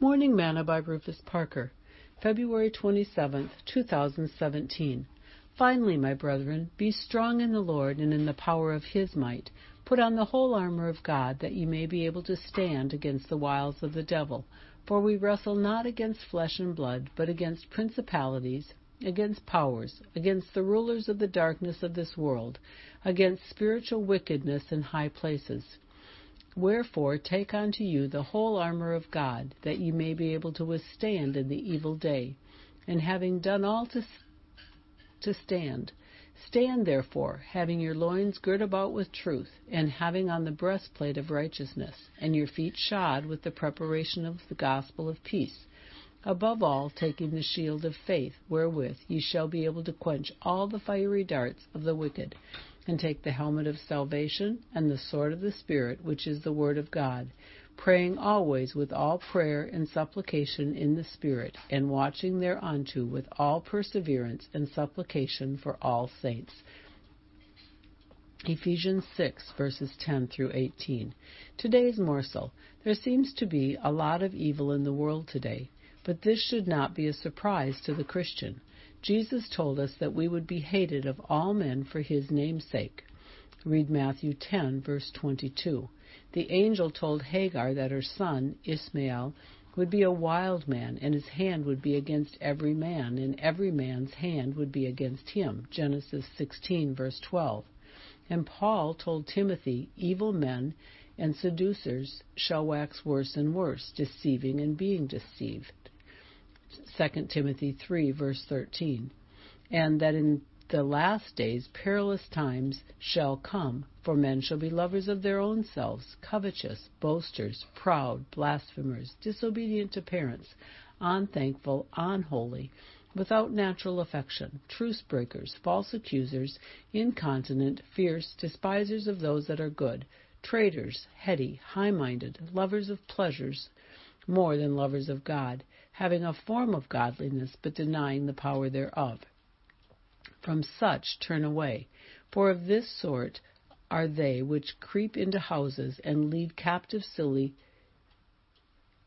Morning Manna by Rufus Parker, February 27, 2017. Finally, my brethren, be strong in the Lord and in the power of his might. Put on the whole armor of God, that ye may be able to stand against the wiles of the devil. For we wrestle not against flesh and blood, but against principalities, against powers, against the rulers of the darkness of this world, against spiritual wickedness in high places. Wherefore take unto you the whole armor of God, that ye may be able to withstand in the evil day, and having done all to, to stand. Stand therefore, having your loins girt about with truth, and having on the breastplate of righteousness, and your feet shod with the preparation of the gospel of peace. Above all, taking the shield of faith, wherewith ye shall be able to quench all the fiery darts of the wicked and take the helmet of salvation and the sword of the Spirit, which is the Word of God, praying always with all prayer and supplication in the Spirit, and watching thereunto with all perseverance and supplication for all saints. Ephesians 6, verses 10 through 18. Today's morsel. There seems to be a lot of evil in the world today, but this should not be a surprise to the Christian. Jesus told us that we would be hated of all men for his name's sake. Read Matthew 10, verse 22. The angel told Hagar that her son, Ishmael, would be a wild man, and his hand would be against every man, and every man's hand would be against him. Genesis 16, verse 12. And Paul told Timothy, Evil men and seducers shall wax worse and worse, deceiving and being deceived. 2 Timothy 3, verse 13, and that in the last days perilous times shall come, for men shall be lovers of their own selves, covetous, boasters, proud, blasphemers, disobedient to parents, unthankful, unholy, without natural affection, truce breakers, false accusers, incontinent, fierce, despisers of those that are good, traitors, heady, high minded, lovers of pleasures more than lovers of God having a form of godliness, but denying the power thereof. From such turn away, for of this sort are they which creep into houses and lead captive silly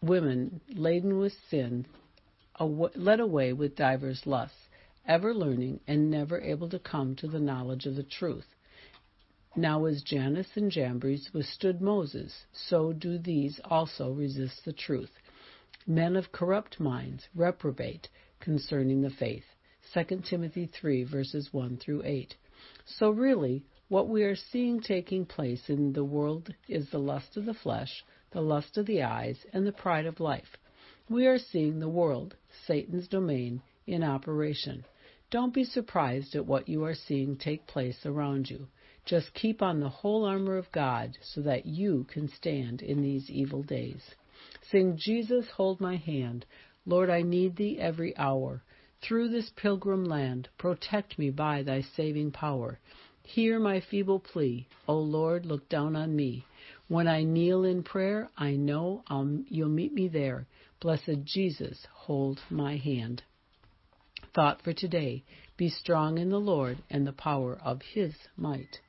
women laden with sin, led away with divers lusts, ever learning and never able to come to the knowledge of the truth. Now, as Jannes and Jambres withstood Moses, so do these also resist the truth men of corrupt minds, reprobate concerning the faith. 2 Timothy 3, verses 1 through 8. So, really, what we are seeing taking place in the world is the lust of the flesh, the lust of the eyes, and the pride of life. We are seeing the world, Satan's domain, in operation. Don't be surprised at what you are seeing take place around you. Just keep on the whole armor of God so that you can stand in these evil days. Sing, Jesus, hold my hand. Lord, I need thee every hour. Through this pilgrim land, protect me by thy saving power. Hear my feeble plea. O Lord, look down on me. When I kneel in prayer, I know I'll, you'll meet me there. Blessed Jesus, hold my hand. Thought for today Be strong in the Lord and the power of his might.